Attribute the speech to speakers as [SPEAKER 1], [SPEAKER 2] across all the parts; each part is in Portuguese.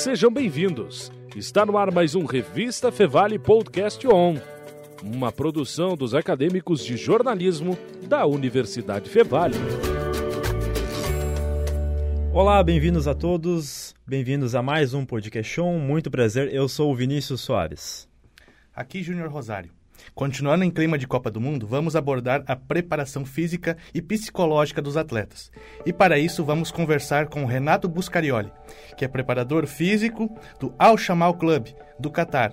[SPEAKER 1] Sejam bem-vindos. Está no ar mais um Revista Fevale Podcast On, uma produção dos acadêmicos de jornalismo da Universidade Fevale.
[SPEAKER 2] Olá, bem-vindos a todos, bem-vindos a mais um Podcast On. Muito prazer, eu sou o Vinícius Soares.
[SPEAKER 3] Aqui Júnior Rosário. Continuando em clima de Copa do Mundo, vamos abordar a preparação física e psicológica dos atletas. E para isso vamos conversar com Renato Buscarioli, que é preparador físico do Al Shamal Club do Catar,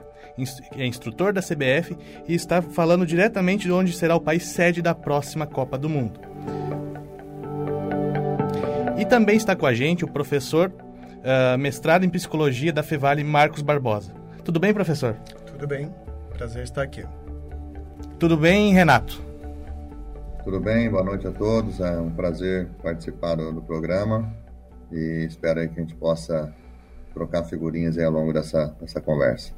[SPEAKER 3] é instrutor da CBF e está falando diretamente de onde será o país sede da próxima Copa do Mundo. E também está com a gente o professor uh, mestrado em psicologia da Fevale, Marcos Barbosa. Tudo bem, professor?
[SPEAKER 4] Tudo bem, prazer estar aqui.
[SPEAKER 3] Tudo bem, Renato?
[SPEAKER 5] Tudo bem, boa noite a todos. É um prazer participar do, do programa e espero que a gente possa trocar figurinhas ao longo dessa, dessa conversa.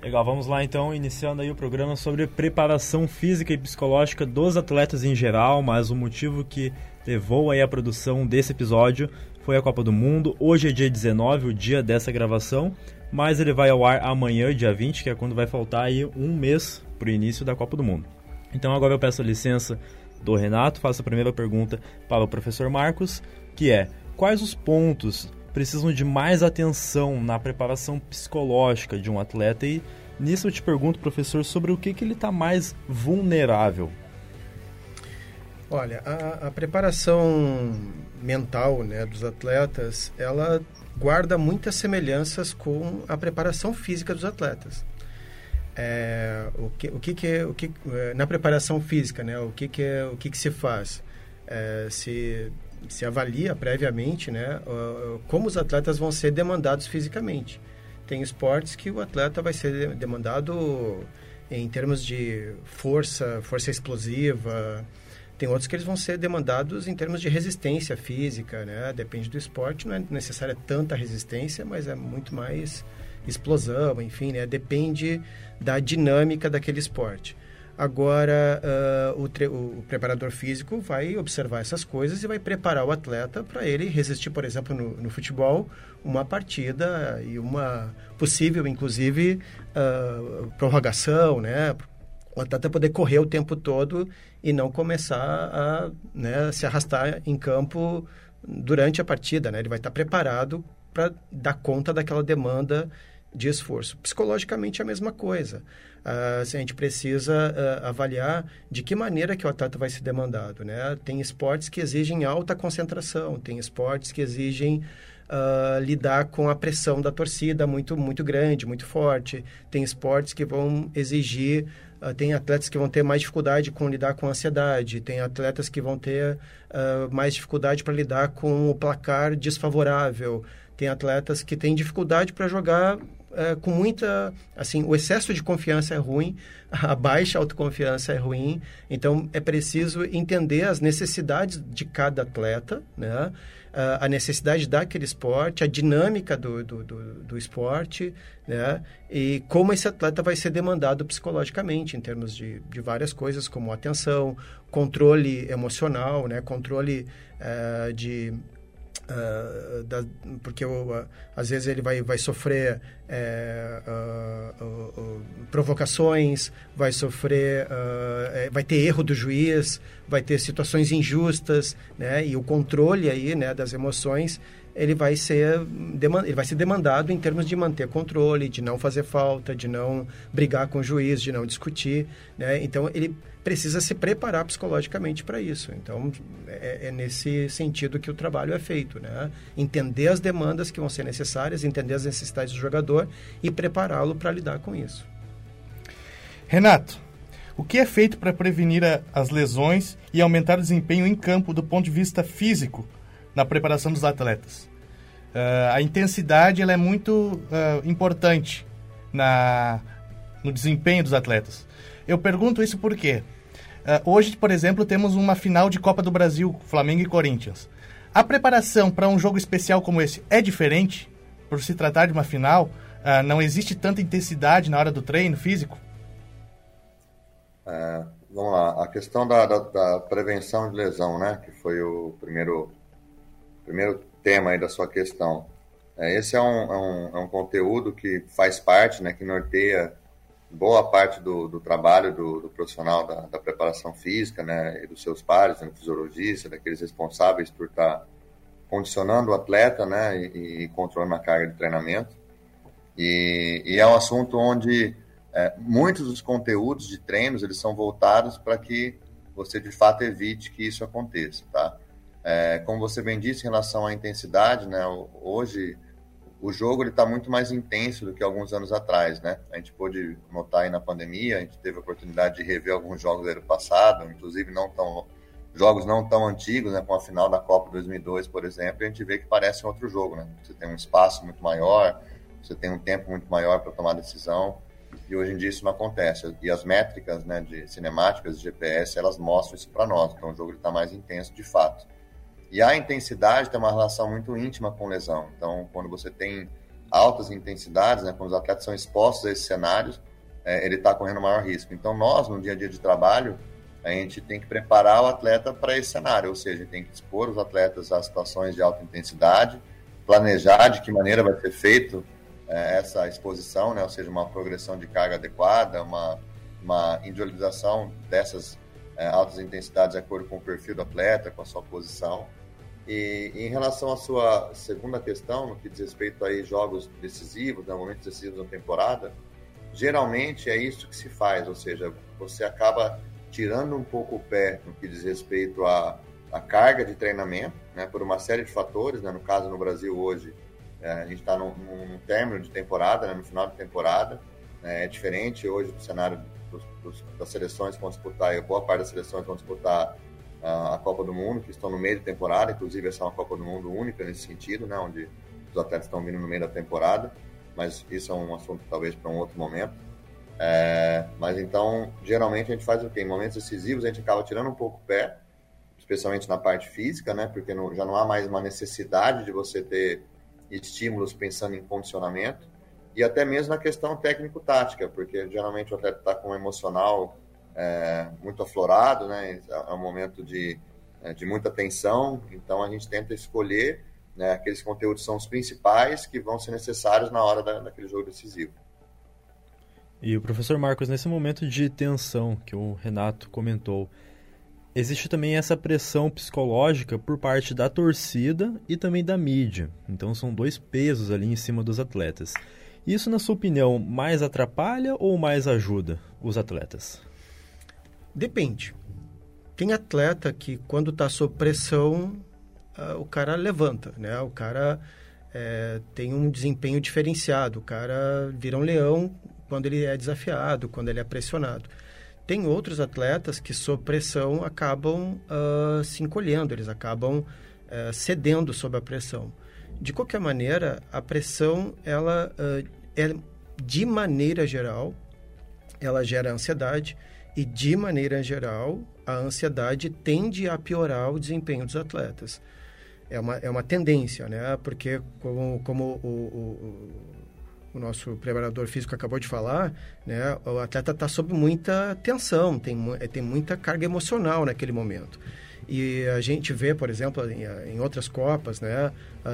[SPEAKER 2] Legal, vamos lá então, iniciando aí o programa sobre preparação física e psicológica dos atletas em geral, mas o motivo que levou aí a produção desse episódio foi a Copa do Mundo. Hoje é dia 19, o dia dessa gravação, mas ele vai ao ar amanhã, dia 20, que é quando vai faltar aí um mês para o início da Copa do Mundo. Então agora eu peço licença do Renato, faço a primeira pergunta para o professor Marcos, que é: quais os pontos precisam de mais atenção na preparação psicológica de um atleta? E nisso eu te pergunto, professor, sobre o que, que ele está mais vulnerável.
[SPEAKER 4] Olha, a, a preparação mental né, dos atletas, ela guarda muitas semelhanças com a preparação física dos atletas. É, o que, o que, que, o que é, na preparação física, né? O que, que é, o que, que se faz? É, se se avalia previamente, né? Como os atletas vão ser demandados fisicamente. Tem esportes que o atleta vai ser demandado em termos de força, força explosiva, tem outros que eles vão ser demandados em termos de resistência física, né? Depende do esporte, não é necessária tanta resistência, mas é muito mais explosão, enfim, né? Depende da dinâmica daquele esporte. Agora, uh, o, o, preparador físico vai observar essas coisas e vai preparar o atleta para ele resistir, por exemplo, no, no, futebol, uma partida e uma possível, inclusive, uh, prorrogação, né? O atleta poder correr o tempo todo e não começar a né, se arrastar em campo durante a partida. Né? Ele vai estar preparado para dar conta daquela demanda de esforço. Psicologicamente é a mesma coisa. Uh, a gente precisa uh, avaliar de que maneira que o atleta vai ser demandado. Né? Tem esportes que exigem alta concentração, tem esportes que exigem uh, lidar com a pressão da torcida muito, muito grande, muito forte. Tem esportes que vão exigir tem atletas que vão ter mais dificuldade com lidar com ansiedade, tem atletas que vão ter uh, mais dificuldade para lidar com o placar desfavorável, tem atletas que têm dificuldade para jogar uh, com muita. Assim, o excesso de confiança é ruim, a baixa autoconfiança é ruim, então é preciso entender as necessidades de cada atleta, né? A necessidade daquele esporte, a dinâmica do, do, do, do, esporte, né? E como esse atleta vai ser demandado psicologicamente, em termos de, de várias coisas, como atenção, controle emocional, né? Controle uh, de Uh, da, porque uh, às vezes ele vai, vai sofrer uh, provocações, vai sofrer, é, vai ter erro do juiz, vai ter situações injustas, né? E o controle aí, né, das emoções, ele vai ser ele vai ser demandado em termos de manter controle, de não fazer falta, de não brigar com o juiz, de não discutir, né? Então ele precisa se preparar psicologicamente para isso. Então, é, é, nesse sentido que o trabalho é feito, né? Entender as demandas que vão ser necessárias, entender as necessidades do jogador e prepará-lo para lidar com isso.
[SPEAKER 3] Renato, o que é feito para prevenir a, as lesões e aumentar o desempenho em campo do ponto de vista físico na preparação dos atletas? Uh, a intensidade ela é muito uh, importante na, no desempenho dos atletas. Eu pergunto isso porque uh, hoje, por exemplo, temos uma final de Copa do Brasil, Flamengo e Corinthians. A preparação para um jogo especial como esse é diferente? Por se tratar de uma final, uh, não existe tanta intensidade na hora do treino físico?
[SPEAKER 5] É, vamos lá, a questão da, da, da, prevenção de lesão, né? Que foi o primeiro, primeiro tema aí da sua questão. É, esse é um, é um, é um conteúdo que faz parte, né, que norteia boa parte do, do trabalho do, do profissional da, da, preparação física, né, e dos seus pares, né, fisiologista, daqueles responsáveis por estar tá condicionando o atleta, né, e, e, controlando a carga de treinamento. E, e é um assunto onde é, muitos dos conteúdos de treinos eles são voltados para que você de fato evite que isso aconteça, tá? É, como você bem disse em relação à intensidade, né? Hoje o jogo ele está muito mais intenso do que alguns anos atrás, né? A gente pôde notar aí na pandemia, a gente teve a oportunidade de rever alguns jogos do ano passado, inclusive não tão jogos não tão antigos, né? Com a final da Copa 2002, por exemplo, a gente vê que parece um outro jogo, né? Você tem um espaço muito maior, você tem um tempo muito maior para tomar decisão, e hoje em dia isso não acontece. E as métricas, né, de cinemáticas, de GPS, elas mostram isso para nós. Então o jogo está mais intenso de fato. E a intensidade tem uma relação muito íntima com lesão. Então, quando você tem altas intensidades, né, quando os atletas são expostos a esses cenários, é, ele está correndo maior risco. Então, nós, no dia a dia de trabalho, a gente tem que preparar o atleta para esse cenário, ou seja, tem que expor os atletas a situações de alta intensidade, planejar de que maneira vai ser feito essa exposição, né, ou seja, uma progressão de carga adequada, uma, uma individualização dessas é, altas intensidades de acordo com o perfil do atleta, com a sua posição. E em relação à sua segunda questão, no que diz respeito a jogos decisivos, né, momentos decisivos da temporada, geralmente é isso que se faz, ou seja, você acaba tirando um pouco o pé no que diz respeito à, à carga de treinamento, né, por uma série de fatores, né, no caso no Brasil hoje, é, a gente está num, término de temporada, né, no final de temporada, né, é diferente hoje do cenário dos, dos, das seleções que vão disputar, boa parte das seleções vão disputar a Copa do Mundo, que estão no meio de temporada, inclusive essa é uma Copa do Mundo única nesse sentido, né, onde os atletas estão vindo no meio da temporada, mas isso é um assunto talvez para um outro momento. É, mas então, geralmente a gente faz o quê? Em momentos decisivos a gente acaba tirando um pouco o pé, especialmente na parte física, né, porque não, já não há mais uma necessidade de você ter estímulos pensando em condicionamento, e até mesmo na questão técnico-tática, porque geralmente o atleta está com um emocional é, muito aflorado, né? É um momento de, é, de muita tensão, então a gente tenta escolher né, aqueles conteúdos são os principais que vão ser necessários na hora da, daquele jogo decisivo.
[SPEAKER 2] E o professor Marcos, nesse momento de tensão que o Renato comentou, existe também essa pressão psicológica por parte da torcida e também da mídia. Então são dois pesos ali em cima dos atletas. Isso, na sua opinião, mais atrapalha ou mais ajuda os atletas?
[SPEAKER 4] Depende. Tem atleta que, quando está sob pressão, uh, o cara levanta, né? O cara é, tem um desempenho diferenciado. O cara vira um leão quando ele é desafiado, quando ele é pressionado. Tem outros atletas que, sob pressão, acabam uh, se encolhendo, eles acabam uh, cedendo sob a pressão. De qualquer maneira, a pressão, ela é, de maneira geral, ela gera ansiedade, e, de maneira geral, a ansiedade tende a piorar o desempenho dos atletas. É uma, é uma tendência, né? Porque, como, como o, o, o nosso preparador físico acabou de falar, né? O atleta está sob muita tensão, tem, tem muita carga emocional naquele momento. E a gente vê, por exemplo, em, em outras Copas, né,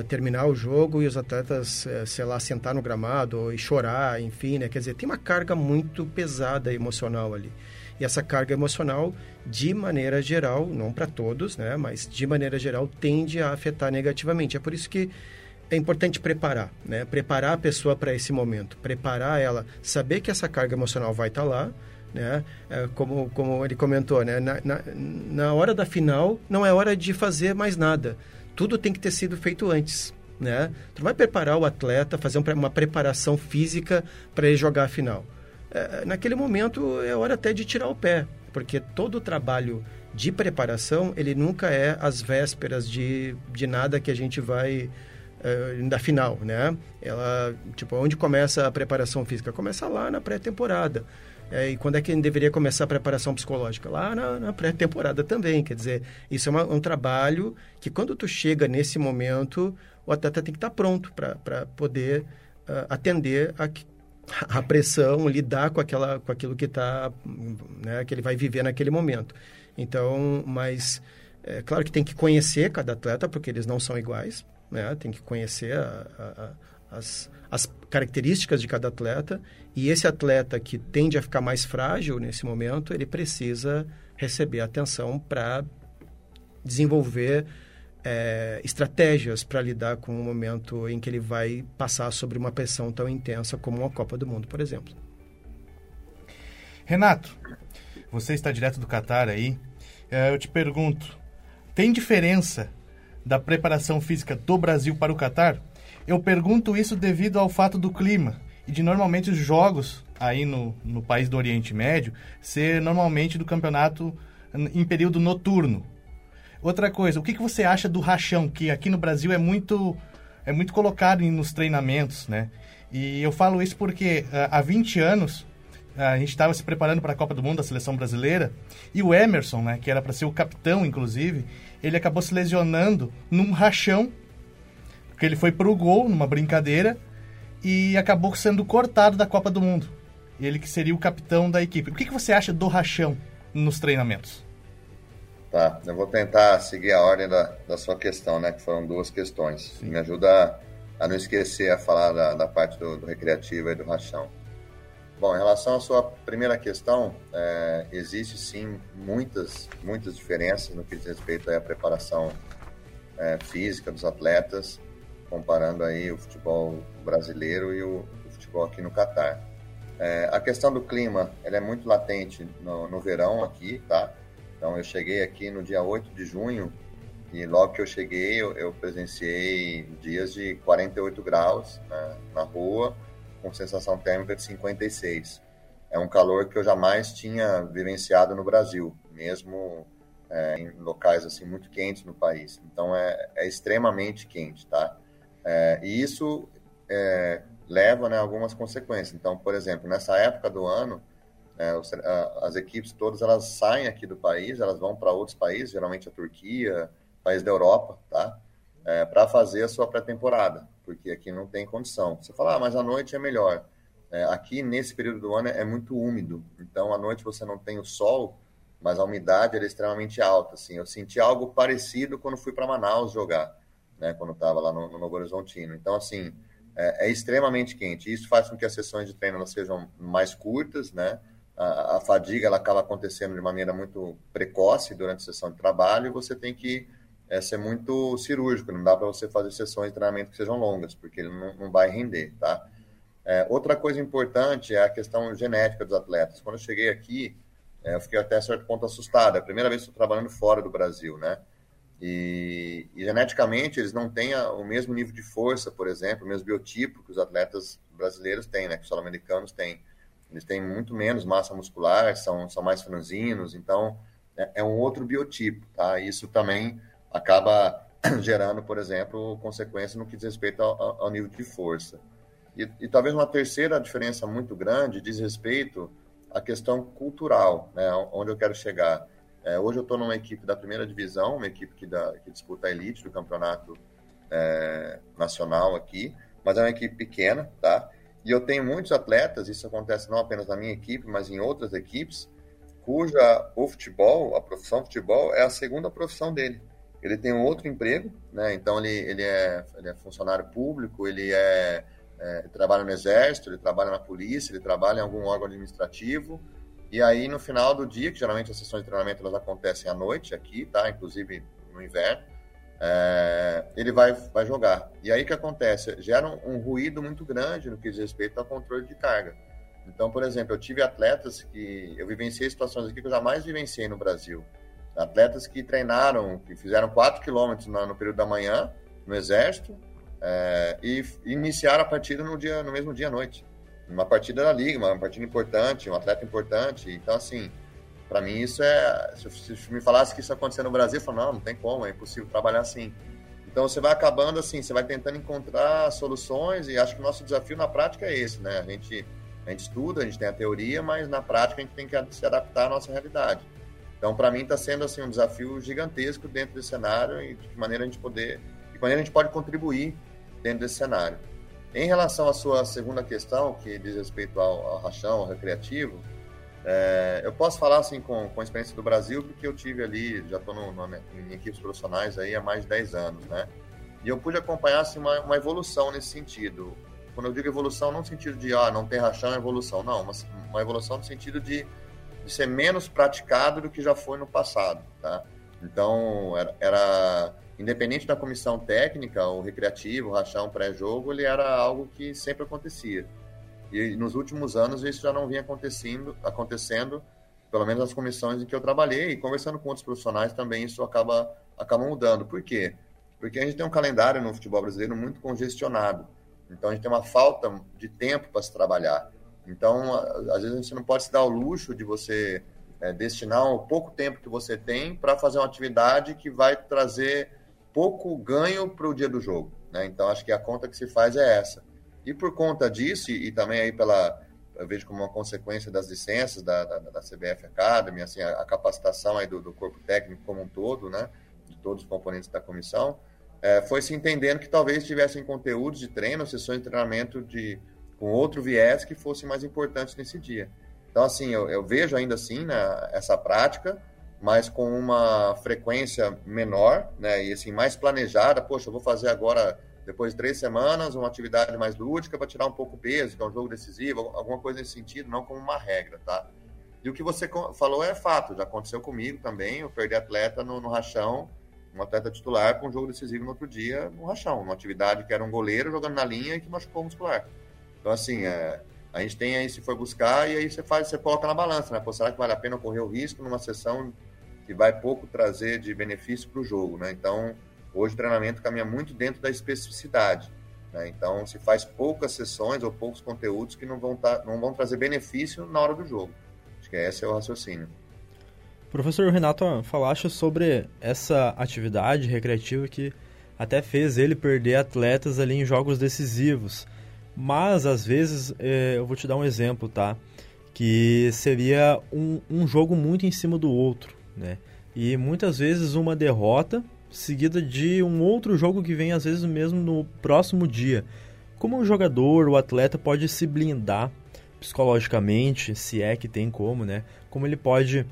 [SPEAKER 4] terminar o jogo e os atletas, eh, sei lá, sentar no gramado e chorar, enfim, né? Quer dizer, tem uma carga muito pesada emocional ali. E essa carga emocional, de maneira geral, não para todos, né, mas de maneira geral, tende a afetar negativamente. É por isso que é importante preparar, né? Preparar a pessoa para esse momento, preparar ela, saber que essa carga emocional vai estar tá lá, né? É, como, como ele comentou, né? Na, na, na, hora da final, não é hora de fazer mais nada. Tudo tem que ter sido feito antes, né? Tu vai preparar o atleta, fazer uma preparação física para ele jogar a final é, naquele momento é hora até de tirar o pé, porque todo o trabalho de preparação, ele nunca é às vésperas de, de nada que a gente vai é, da final, né? Ela, tipo, onde começa a preparação física? Começa lá na pré-temporada. É, e quando é que deveria começar a preparação psicológica? Lá na, na pré-temporada também. Quer dizer, isso é uma, um trabalho que quando tu chega nesse momento, o atleta tem que estar pronto para poder uh, atender a, a pressão, lidar com, aquela, com aquilo que está, né, que ele vai viver naquele momento. Então, mas é claro que tem que conhecer cada atleta, porque eles não são iguais, né? tem que conhecer a, a, as, as características de cada atleta e esse atleta que tende a ficar mais frágil nesse momento, ele precisa receber atenção para desenvolver é, estratégias para lidar com o momento em que ele vai passar sobre uma pressão tão intensa como uma Copa do Mundo, por exemplo.
[SPEAKER 3] Renato, você está direto do Catar aí. É, eu te pergunto, tem diferença da preparação física do Brasil para o Catar? Eu pergunto isso devido ao fato do clima e de normalmente os jogos aí no, no país do Oriente Médio ser normalmente do campeonato em período noturno. Outra coisa, o que, que você acha do rachão, que aqui no Brasil é muito, é muito colocado nos treinamentos, né? E eu falo isso porque uh, há 20 anos a gente estava se preparando para a Copa do Mundo, a seleção brasileira, e o Emerson, né, que era para ser o capitão, inclusive, ele acabou se lesionando num rachão, porque ele foi para o gol, numa brincadeira, e acabou sendo cortado da Copa do Mundo. Ele que seria o capitão da equipe. O que, que você acha do rachão nos treinamentos?
[SPEAKER 5] Tá, eu vou tentar seguir a ordem da, da sua questão, né? Que foram duas questões. Sim. Me ajuda a, a, não esquecer a falar da, da parte do, do, recreativo e do rachão. Bom, em relação à sua primeira questão, é, existe sim muitas, muitas diferenças no que diz respeito à preparação é, física dos atletas, comparando aí o futebol brasileiro e o, o futebol aqui no Catar. É, a questão do clima, ela é muito latente no, no verão aqui, tá? Então, eu cheguei aqui no dia 8 de junho e logo que eu cheguei, eu, eu presenciei dias de 48 graus né, na rua, com sensação térmica de 56. É um calor que eu jamais tinha vivenciado no Brasil, mesmo é, em locais assim muito quentes no país. Então, é, é extremamente quente, tá? É, e isso é, leva né, algumas consequências. Então, por exemplo, nessa época do ano, é, as equipes todas elas saem aqui do país, elas vão para outros países, geralmente a Turquia, país da Europa, tá? É, para fazer a sua pré-temporada, porque aqui não tem condição. Você fala, ah, mas a noite é melhor. É, aqui, nesse período do ano, é muito úmido, então à noite você não tem o sol, mas a umidade é extremamente alta. Assim. Eu senti algo parecido quando fui para Manaus jogar, né, quando estava lá no, no Novo Horizontino. Então, assim, é, é, extremamente quente. Isso faz com que as sessões de treino sejam mais curtas, né? a, a, fadiga ela acaba acontecendo de maneira muito precoce durante a sessão de trabalho e você tem que é, ser muito cirúrgico, não dá para você fazer sessões de treinamento que sejam longas, porque ele não, não vai render, tá? É, outra coisa importante é a questão genética dos atletas. Quando eu cheguei aqui, é, eu fiquei até certo ponto assustado. É a primeira vez que estou trabalhando fora do Brasil, né? E, e, geneticamente eles não têm o mesmo nível de força, por exemplo, o mesmo biotipo que os atletas brasileiros têm, né? Que os sul-americanos têm. Eles têm muito menos massa muscular, são, são mais franzinos, então é, é um outro biotipo, tá? Isso também acaba gerando, por exemplo, consequências no que diz respeito ao, ao nível de força. E, e, talvez uma terceira diferença muito grande diz respeito à questão cultural, né? Onde eu quero chegar. É, hoje eu estou numa equipe da primeira divisão, uma equipe que, que disputa a elite do campeonato é, nacional aqui, mas é uma equipe pequena, tá? E eu tenho muitos atletas, isso acontece não apenas na minha equipe, mas em outras equipes, cuja o futebol, a profissão futebol, é a segunda profissão dele. Ele tem um outro emprego, né? Então ele, ele, é, ele é funcionário público, ele é, é trabalha no exército, ele trabalha na polícia, ele trabalha em algum órgão administrativo. E aí no final do dia, que geralmente as sessões de treinamento elas acontecem à noite aqui, tá? Inclusive no inverno é, ele vai, vai jogar. E aí o que acontece? Gera um, um, ruído muito grande no que diz respeito ao controle de carga. Então, por exemplo, eu tive atletas que eu vivenciei situações aqui que eu jamais vivenciei no Brasil. Atletas que treinaram, que fizeram 4 quilômetros no, período da manhã no exército é, e iniciaram a partida no, dia, no mesmo dia à noite. Uma partida da liga, uma partida importante, um atleta importante. Então, assim, para mim, isso é. Se, se me falasse que isso acontecer no Brasil, eu falo, não, não tem como, é impossível trabalhar assim. Então você vai acabando assim, você vai tentando encontrar soluções e acho que o nosso desafio na prática é esse, né? A gente, a gente estuda, a gente tem a teoria, mas na prática a gente tem que se adaptar à nossa realidade. Então, para mim, está sendo assim um desafio gigantesco dentro desse cenário e de que maneira a gente poder, de maneira a gente pode contribuir dentro desse cenário. Em relação à sua segunda questão, que diz respeito ao, ao rachão, ao recreativo, é, eu posso falar assim com, com a experiência do Brasil, porque eu tive ali, já estou em equipes profissionais aí há mais de 10 anos, né? E eu pude acompanhar assim, uma, uma evolução nesse sentido. Quando eu digo evolução, não no sentido de ah, não ter rachão é evolução, não, mas uma evolução no sentido de, de ser menos praticado do que já foi no passado, tá? Então, era, era independente da comissão técnica, o recreativo, o rachão pré-jogo, ele era algo que sempre acontecia. E nos últimos anos isso já não vinha acontecendo, acontecendo pelo menos nas comissões em que eu trabalhei, e conversando com outros profissionais também isso acaba, acaba mudando. Por quê? Porque a gente tem um calendário no futebol brasileiro muito congestionado. Então a gente tem uma falta de tempo para se trabalhar. Então, às vezes a gente não pode se dar o luxo de você é, destinar o pouco tempo que você tem para fazer uma atividade que vai trazer pouco ganho para o dia do jogo. Né? Então, acho que a conta que se faz é essa. E por conta disso, e, também aí pela, eu vejo como uma consequência das licenças da, da, da CBF Academy, assim, a, a capacitação aí do, do, corpo técnico como um todo, né, de todos os componentes da comissão, é, foi se entendendo que talvez tivessem conteúdos de treino, sessões de treinamento de, com outro viés que fossem mais importantes nesse dia. Então, assim, eu, eu vejo ainda assim né, essa prática, mas com uma frequência menor, né, e assim, mais planejada. Poxa, eu vou fazer agora depois de três semanas, uma atividade mais lúdica para tirar um pouco o peso, que é um jogo decisivo, alguma coisa nesse sentido, não como uma regra, tá? E o que você falou é fato, já aconteceu comigo também, eu perdi atleta no, no rachão, um atleta titular com um jogo decisivo no outro dia no rachão, uma atividade que era um goleiro jogando na linha e que machucou o muscular. Então, assim, é, a gente tem aí, se for buscar, e aí você faz, você coloca na balança, né? Pô, será que vale a pena correr o risco numa sessão que vai pouco trazer de benefício para o jogo, né? Então, Hoje o treinamento caminha muito dentro da especificidade. Né? Então, se faz poucas sessões ou poucos conteúdos que não vão, tá, não vão trazer benefício na hora do jogo. Acho que esse é o raciocínio.
[SPEAKER 2] Professor Renato, falaste sobre essa atividade recreativa que até fez ele perder atletas ali em jogos decisivos. Mas, às vezes, eh, eu vou te dar um exemplo, tá? Que seria um, um jogo muito em cima do outro, né? E muitas vezes uma derrota seguida de um outro jogo que vem às vezes mesmo no próximo dia. Como um jogador, o atleta pode se blindar psicologicamente, se é que tem como, né? Como ele pode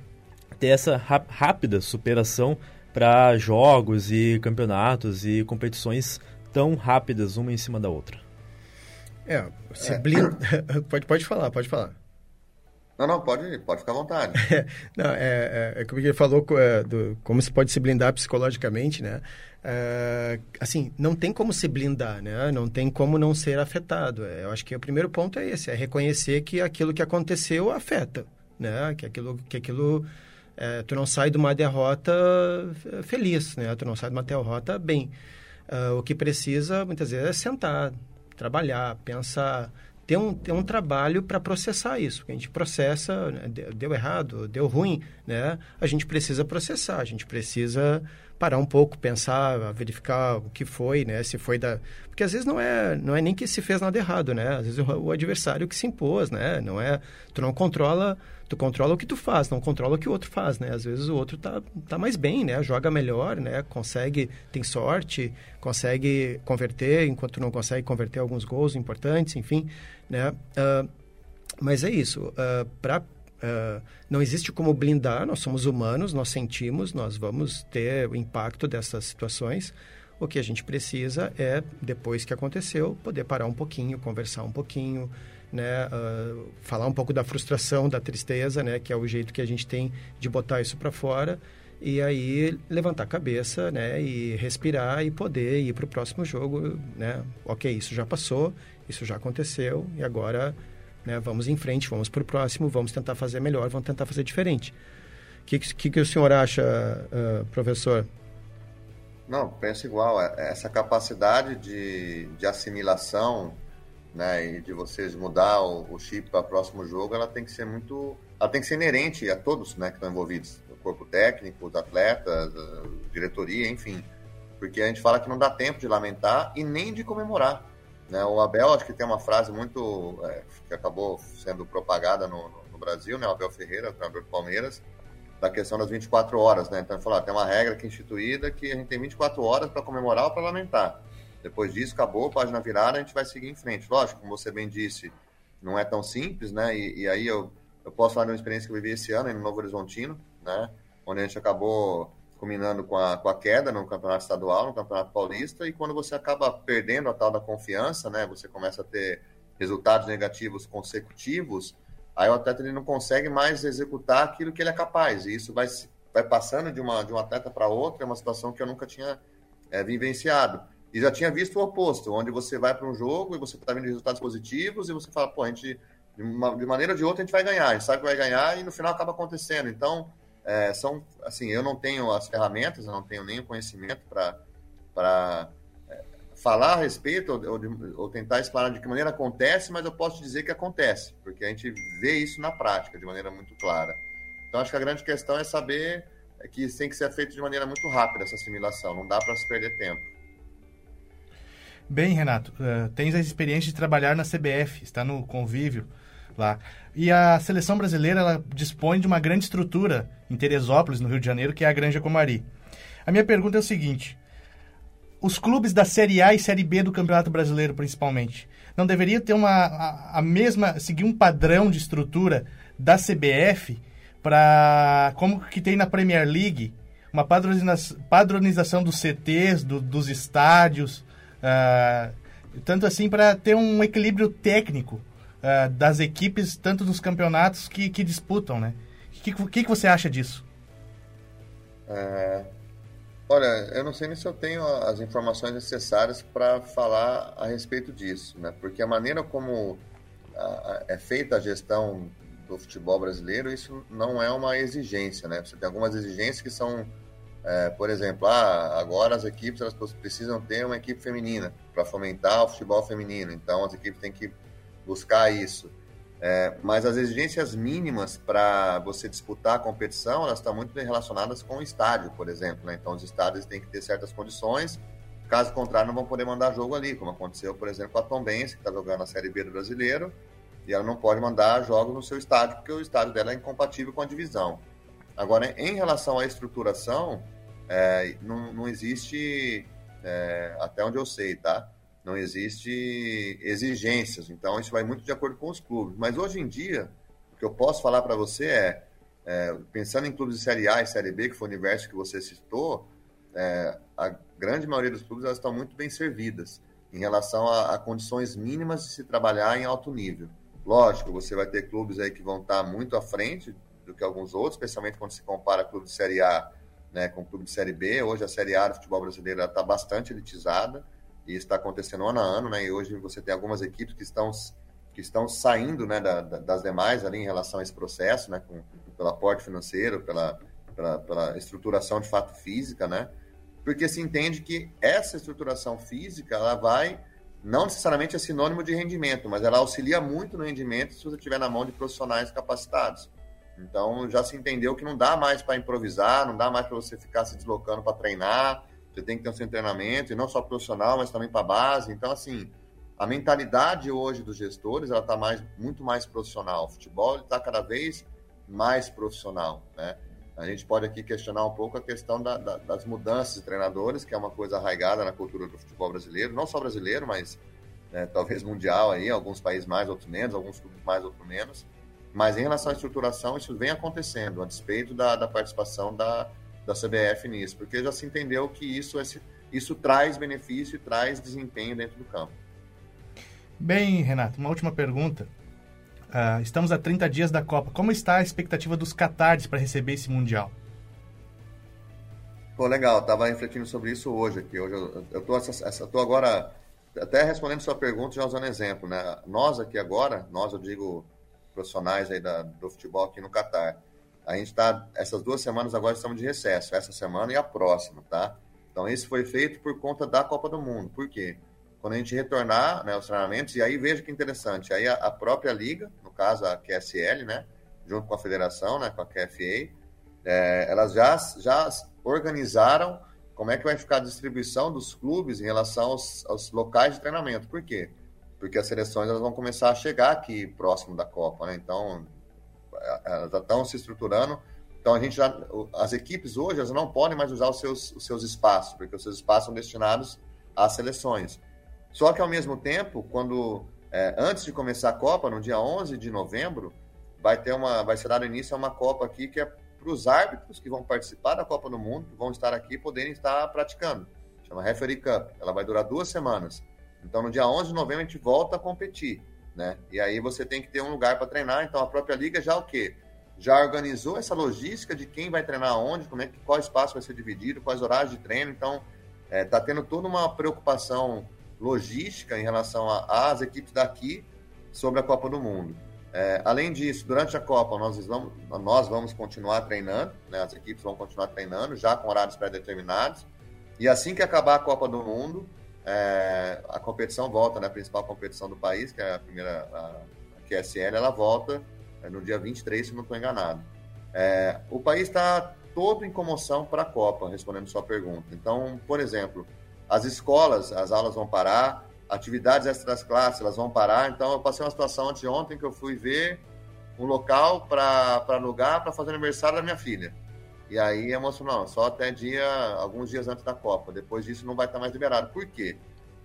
[SPEAKER 2] ter essa rápida superação para jogos e campeonatos e competições tão rápidas uma em cima da outra.
[SPEAKER 4] É, se é. blinda... pode, pode falar, pode falar.
[SPEAKER 5] Não, não, pode, pode ficar à vontade.
[SPEAKER 4] não, é, é, é como ele falou, é, do, como se pode se blindar psicologicamente, né? É, assim, não tem como se blindar, né? Não tem como não ser afetado. É, eu acho que o primeiro ponto é esse, é reconhecer que aquilo que aconteceu afeta, né? Que aquilo, que aquilo é, tu não sai de uma derrota feliz, né? Tu não sai de uma derrota bem. Uh, o que precisa, muitas vezes, é sentar, trabalhar, pensar ter um, ter um trabalho para processar isso. A gente processa, né? deu errado, deu ruim, né? A gente precisa processar, a gente precisa parar um pouco, pensar, verificar o que foi, né? Se foi da... Porque às vezes não é, não é nem que se fez nada errado, né? Às vezes o, adversário que se impôs, né? Não é... Tu não controla... Tu controla o que tu faz, não controla o que o outro faz, né? Às vezes o outro tá, tá mais bem, né? Joga melhor, né? Consegue... Tem sorte, consegue converter, enquanto não consegue converter alguns gols importantes, enfim, né? Uh, mas é isso. Uh, para Uh, não existe como blindar, nós somos humanos, nós sentimos, nós vamos ter o impacto dessas situações. O que a gente precisa é, depois que aconteceu, poder parar um pouquinho, conversar um pouquinho, né, uh, falar um pouco da frustração, da tristeza, né, que é o jeito que a gente tem de botar isso para fora. E aí levantar a cabeça, né, e respirar e poder ir para o próximo jogo, né, ok, isso já passou, isso já aconteceu e agora né? Vamos em frente, vamos para o próximo, vamos tentar fazer melhor, vamos tentar fazer diferente. O que, que, que, o senhor acha, uh, professor?
[SPEAKER 5] Não, penso igual. É, essa capacidade de, de assimilação né, e de vocês mudar o, o chip para o próximo jogo, ela tem que ser muito. Ela tem que ser inerente a todos né, que estão envolvidos. O corpo técnico, os atletas, diretoria, enfim. Porque a gente fala que não dá tempo de lamentar e nem de comemorar. Né? O Abel, acho que tem uma frase muito. É, que acabou sendo propagada no, no, Brasil, né? o Abel Ferreira, treinador do Palmeiras, da questão das 24 horas. Né? Então, ele falou: ah, tem uma regra aqui instituída que a gente tem 24 horas para comemorar ou para lamentar. Depois disso, acabou, página virada, a gente vai seguir em frente. Lógico, como você bem disse, não é tão simples, né? E, e aí eu, eu posso falar de uma experiência que eu vivi esse ano no Novo Horizontino, né? Onde a gente acabou combinando com a, com a queda no campeonato estadual, no campeonato paulista, e quando você acaba perdendo a tal da confiança, né, você começa a ter resultados negativos consecutivos, aí o atleta ele não consegue mais executar aquilo que ele é capaz, e isso vai, vai passando de uma, de um atleta para outra, é uma situação que eu nunca tinha é, vivenciado. E já tinha visto o oposto, onde você vai para um jogo e você está vendo resultados positivos e você fala, pô, a gente, de, uma, de maneira ou de outra, a gente vai ganhar, a gente sabe que vai ganhar e no final acaba acontecendo. Então, é, são, assim, eu não tenho as ferramentas, eu não tenho o conhecimento para é, falar a respeito ou, ou, ou, tentar explanar de que maneira acontece, mas eu posso dizer que acontece, porque a gente vê isso na prática de maneira muito clara. Então, acho que a grande questão é saber que tem que ser feito de maneira muito rápida essa assimilação, não dá para se perder tempo.
[SPEAKER 3] Bem, Renato, uh, tens a experiência de trabalhar na CBF, está no convívio lá. E a seleção brasileira ela dispõe de uma grande estrutura em Teresópolis, no Rio de Janeiro, que é a Granja Comari. A minha pergunta é o seguinte: os clubes da Série A e Série B do Campeonato Brasileiro, principalmente, não deveriam ter uma a, a mesma seguir um padrão de estrutura da CBF para como que tem na Premier League, uma padronização, padronização dos CTs, do, dos estádios, uh, tanto assim para ter um equilíbrio técnico uh, das equipes, tanto dos campeonatos que, que disputam, né? O que, que, que, você acha disso?
[SPEAKER 5] É, olha, eu não sei nem se eu tenho as informações necessárias para falar a respeito disso, né? Porque a maneira como a, é feita a gestão do futebol brasileiro, isso não é uma exigência, né? Você tem algumas exigências que são, é, por exemplo, ah, agora as equipes elas precisam ter uma equipe feminina para fomentar o futebol feminino. Então as equipes têm que buscar isso. É, mas as exigências mínimas para você disputar a competição, elas estão muito relacionadas com o estádio, por exemplo. Né? Então, os estádios têm que ter certas condições, caso contrário, não vão poder mandar jogo ali, como aconteceu, por exemplo, com a Tombense, que está jogando a Série B do Brasileiro, e ela não pode mandar jogos no seu estádio, porque o estádio dela é incompatível com a divisão. Agora, em relação à estruturação, é, não, não, existe, é, até onde eu sei, tá? Não existe exigências, então isso vai muito de acordo com os clubes. Mas hoje em dia, o que eu posso falar para você é, é, pensando em clubes de Série A e Série B, que foi o universo que você citou, é, a grande maioria dos clubes elas estão muito bem servidas em relação a, a, condições mínimas de se trabalhar em alto nível. Lógico, você vai ter clubes aí que vão estar muito à frente do que alguns outros, especialmente quando se compara clube de Série A né, com clube de Série B. Hoje a Série A do futebol brasileiro está bastante elitizada e está acontecendo ano a ano, né? E hoje você tem algumas equipes que estão que estão saindo, né, da, da, das demais ali em relação a esse processo, né, com, pelo aporte financeiro, pela, pela, pela estruturação de fato física, né? Porque se entende que essa estruturação física ela vai não necessariamente é sinônimo de rendimento, mas ela auxilia muito no rendimento se você tiver na mão de profissionais capacitados. Então já se entendeu que não dá mais para improvisar, não dá mais para você ficar se deslocando para treinar, você tem que ter um seu treinamento, e não só profissional, mas também para base. Então, assim, a mentalidade hoje dos gestores, ela está mais, muito mais profissional. O futebol está cada vez mais profissional, né? A gente pode aqui questionar um pouco a questão da, da, das mudanças de treinadores, que é uma coisa arraigada na cultura do futebol brasileiro, não só brasileiro, mas né, talvez mundial aí, alguns países mais, outros menos, alguns clubes mais, outros menos. Mas em relação à estruturação, isso vem acontecendo, a despeito da, da participação da, da CBF nisso, porque já se entendeu que isso, é, isso traz benefício e traz desempenho dentro do campo.
[SPEAKER 3] Bem, Renato, uma última pergunta. Uh, estamos a 30 dias da Copa. Como está a expectativa dos Qatares para receber esse Mundial?
[SPEAKER 5] Pô, legal. Estava refletindo sobre isso hoje aqui. Hoje eu, estou agora até respondendo sua pergunta já usando exemplo, né? Nós aqui agora, nós eu digo profissionais aí da, do futebol aqui no Catar, a gente está, essas duas semanas agora estamos de recesso, essa semana e a próxima, tá? Então, isso foi feito por conta da Copa do Mundo. Por quê? Quando a gente retornar né, os treinamentos, e aí veja que interessante, aí a, a, própria liga, no caso a QSL, né, junto com a federação, né, com a QFA, é, elas já, já organizaram como é que vai ficar a distribuição dos clubes em relação aos, aos locais de treinamento. Por quê? Porque as seleções elas vão começar a chegar aqui próximo da Copa, né? Então, elas já estão se estruturando. Então a gente já, as equipes hoje elas não podem mais usar os seus, os seus espaços, porque os seus espaços são destinados às seleções. Só que ao mesmo tempo, quando é, antes de começar a Copa, no dia 11 de novembro, vai ter uma, vai ser dado início a uma Copa aqui que é para os árbitros que vão participar da Copa do Mundo, que vão estar aqui, poderem estar praticando. Chama Referee Cup. Ela vai durar duas semanas. Então, no dia 11 de novembro, a gente volta a competir. Né? E aí você tem que ter um lugar para treinar. Então, a própria liga já o quê? Já organizou essa logística de quem vai treinar onde, como é que, qual espaço vai ser dividido, quais horários de treino. Então, é, tá tendo toda uma preocupação logística em relação às equipes daqui sobre a Copa do Mundo. É, além disso, durante a Copa, nós vamos, nós vamos continuar treinando, né? as equipes vão continuar treinando, já com horários pré-determinados. E assim que acabar a Copa do Mundo, é, a competição volta, né? a principal competição do país, que é a primeira, a, a QSL, ela volta é, no dia 23, se não estou enganado. É, o país está todo em comoção para a Copa, respondendo sua pergunta. Então, por exemplo, as escolas, as aulas vão parar, atividades extras classes, elas vão parar. Então, eu passei uma situação antes de ontem que eu fui ver um local para alugar para fazer aniversário da minha filha. E aí emocionou, só até dia, alguns dias antes da Copa. Depois disso não vai estar mais liberado. Por quê?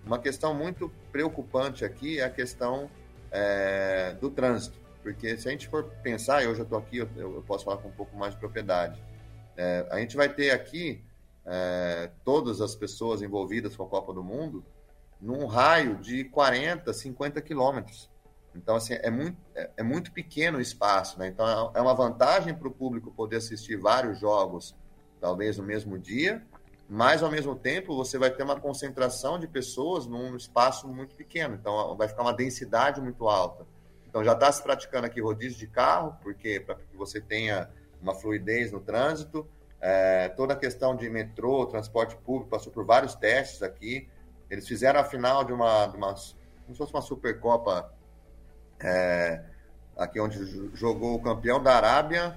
[SPEAKER 5] Uma questão muito preocupante aqui é a questão é, do trânsito. Porque se a gente for pensar, e hoje eu estou aqui, eu, eu, posso falar com um pouco mais de propriedade. É, a gente vai ter aqui é, todas as pessoas envolvidas com a Copa do Mundo num raio de 40, 50 quilômetros. Então, assim, é muito, é, é muito pequeno o espaço, né? Então, é, é uma vantagem para o público poder assistir vários jogos, talvez no mesmo dia, mas, ao mesmo tempo, você vai ter uma concentração de pessoas num espaço muito pequeno. Então, vai ficar uma densidade muito alta. Então, já está se praticando aqui rodízio de carro, porque para que você tenha uma fluidez no trânsito. É, toda a questão de metrô, transporte público, passou por vários testes aqui. Eles fizeram a final de uma, de uma como se fosse uma Supercopa, é, aqui onde jogou o campeão da Arábia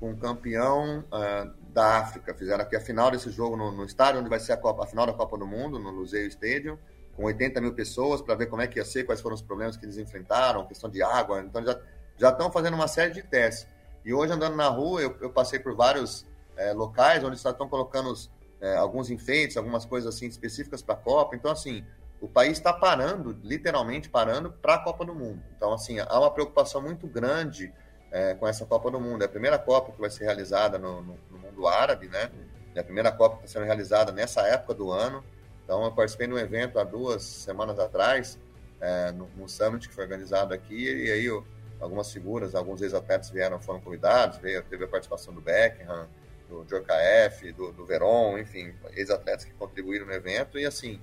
[SPEAKER 5] com o campeão uh, da África. Fizeram aqui a final desse jogo no, no, estádio onde vai ser a, Copa, a final da Copa do Mundo, no Luseio Stadium, com 80 mil pessoas, para ver como é que ia ser, quais foram os problemas que eles enfrentaram, questão de água. Então já, já estão fazendo uma série de testes. E hoje, andando na rua, eu, eu passei por vários é, locais onde estão colocando os, é, alguns enfeites, algumas coisas assim específicas para a Copa. Então, assim, o país está parando, literalmente parando, para a Copa do Mundo. Então, assim, há uma preocupação muito grande é, com essa Copa do Mundo. É a primeira Copa que vai ser realizada no, no, no mundo árabe, né? É a primeira Copa que está sendo realizada nessa época do ano. Então, eu participei de um evento há duas semanas atrás, é, no, no Summit que foi organizado aqui, e aí eu, algumas figuras, alguns ex-atletas vieram, foram convidados, veio, teve a participação do Beckham, do Djorkaeff, do, do Veron, enfim, ex-atletas que contribuíram no evento. E assim,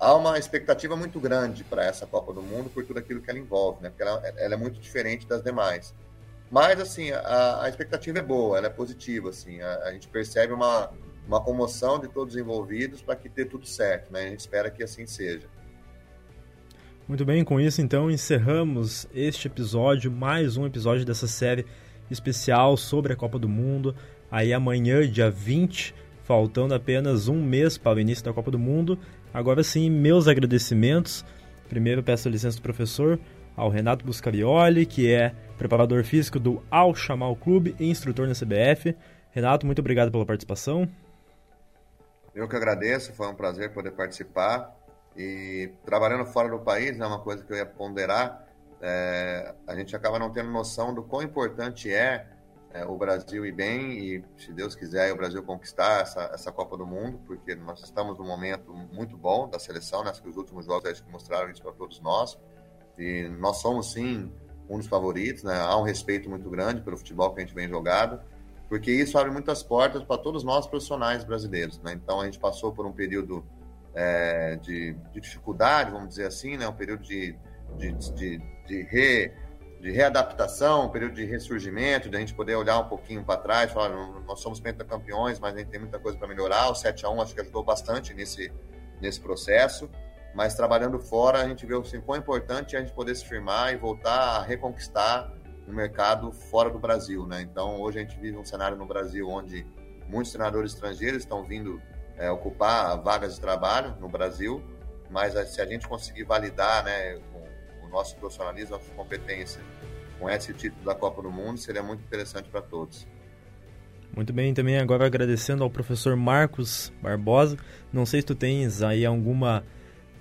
[SPEAKER 5] há uma expectativa muito grande para essa Copa do Mundo por tudo aquilo que ela envolve, né? Porque ela, ela é muito diferente das demais. Mas, assim, a, a, expectativa é boa, ela é positiva, assim. A, a, gente percebe uma, uma comoção de todos os envolvidos para que dê tudo certo, né? A gente espera que assim seja.
[SPEAKER 2] Muito bem, com isso, então, encerramos este episódio, mais um episódio dessa série especial sobre a Copa do Mundo. Aí amanhã, dia 20, faltando apenas um mês para o início da Copa do Mundo. Agora sim, meus agradecimentos. Primeiro peço licença do professor ao Renato Buscarioli, que é preparador físico do Al Chamal Clube e instrutor na CBF. Renato, muito obrigado pela participação.
[SPEAKER 5] Eu que agradeço, foi um prazer poder participar. E trabalhando fora do país, é uma coisa que eu ia ponderar, é, a gente acaba não tendo noção do quão importante é é, o Brasil ir bem e, se Deus quiser, o Brasil conquistar essa, essa Copa do Mundo, porque nós estamos num momento muito bom da seleção, né? Acho que os últimos jogos acho que mostraram isso para todos nós. E nós somos, sim, um dos favoritos, né? Há um respeito muito grande pelo futebol que a gente vem jogado, porque isso abre muitas portas para todos nós profissionais brasileiros, né? Então a gente passou por um período é, de, de, dificuldade, vamos dizer assim, né? Um período de, de, de, de re de readaptação, um período de ressurgimento, de a gente poder olhar um pouquinho para trás, falar, nós somos pentacampeões, mas a gente tem muita coisa para melhorar. O 7 a 1 acho que ajudou bastante nesse, nesse processo, mas trabalhando fora, a gente vê assim, quão importante é a gente poder se firmar e voltar a reconquistar o mercado fora do Brasil, né? Então, hoje a gente vive um cenário no Brasil onde muitos treinadores estrangeiros estão vindo é, ocupar vagas de trabalho no Brasil, mas se a gente conseguir validar, né, nosso profissionalismo, nossa competência com esse título da Copa do Mundo seria muito interessante para todos.
[SPEAKER 2] Muito bem, também agora agradecendo ao professor Marcos Barbosa. Não sei se tu tens aí alguma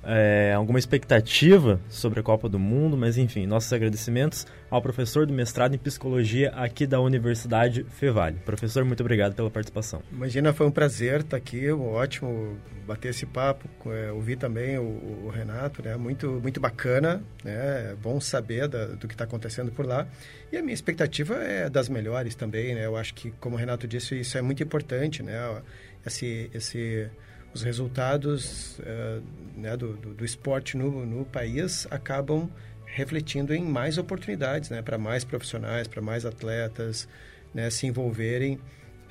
[SPEAKER 2] é, alguma expectativa sobre a Copa do Mundo, mas enfim, nossos agradecimentos ao professor do mestrado em Psicologia aqui da Universidade Fevale. Professor, muito obrigado pela participação.
[SPEAKER 4] Imagina, foi um prazer estar aqui, ótimo bater esse papo, é, ouvir também o, o, Renato, né? muito, muito bacana, né? é bom saber da, do que está acontecendo por lá. E a minha expectativa é das melhores também, né? eu acho que, como o Renato disse, isso é muito importante, né? esse... esse os resultados uh, né, do, do, do, esporte no, no país acabam refletindo em mais oportunidades né, para mais profissionais, para mais atletas né, se envolverem.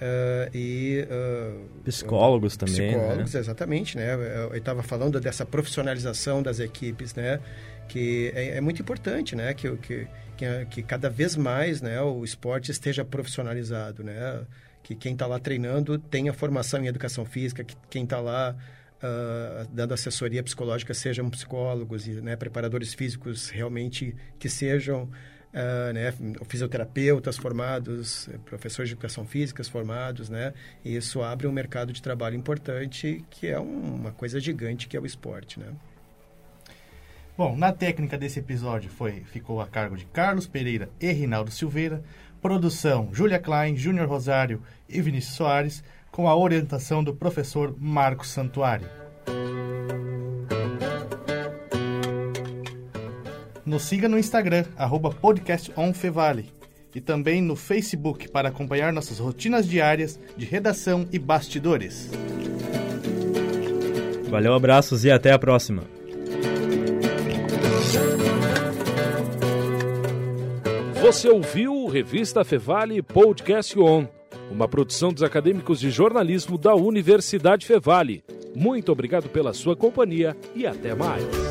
[SPEAKER 4] Uh, e uh,
[SPEAKER 2] psicólogos também
[SPEAKER 4] né? psicólogos né? exatamente né eu estava falando dessa profissionalização das equipes né que é, é muito importante né que, que que, que cada vez mais né o esporte esteja profissionalizado né que quem está lá treinando tenha formação em educação física, que quem está lá uh, dando assessoria psicológica sejam psicólogos e né, preparadores físicos realmente que sejam uh, né, fisioterapeutas formados, professores de educação física formados, né? E isso abre um mercado de trabalho importante que é um, uma coisa gigante que é o esporte, né?
[SPEAKER 3] Bom, na técnica desse episódio foi ficou a cargo de Carlos Pereira e Rinaldo Silveira. Produção: Júlia Klein, Júnior Rosário e Vinícius Soares, com a orientação do professor Marcos Santuário. Nos siga no Instagram, arroba podcastonfevale, e também no Facebook para acompanhar nossas rotinas diárias de redação e bastidores.
[SPEAKER 2] Valeu, abraços e até a próxima.
[SPEAKER 1] Você ouviu Revista Fevale Podcast On, uma produção dos acadêmicos de jornalismo da Universidade Fevale. Muito obrigado pela sua companhia e até mais.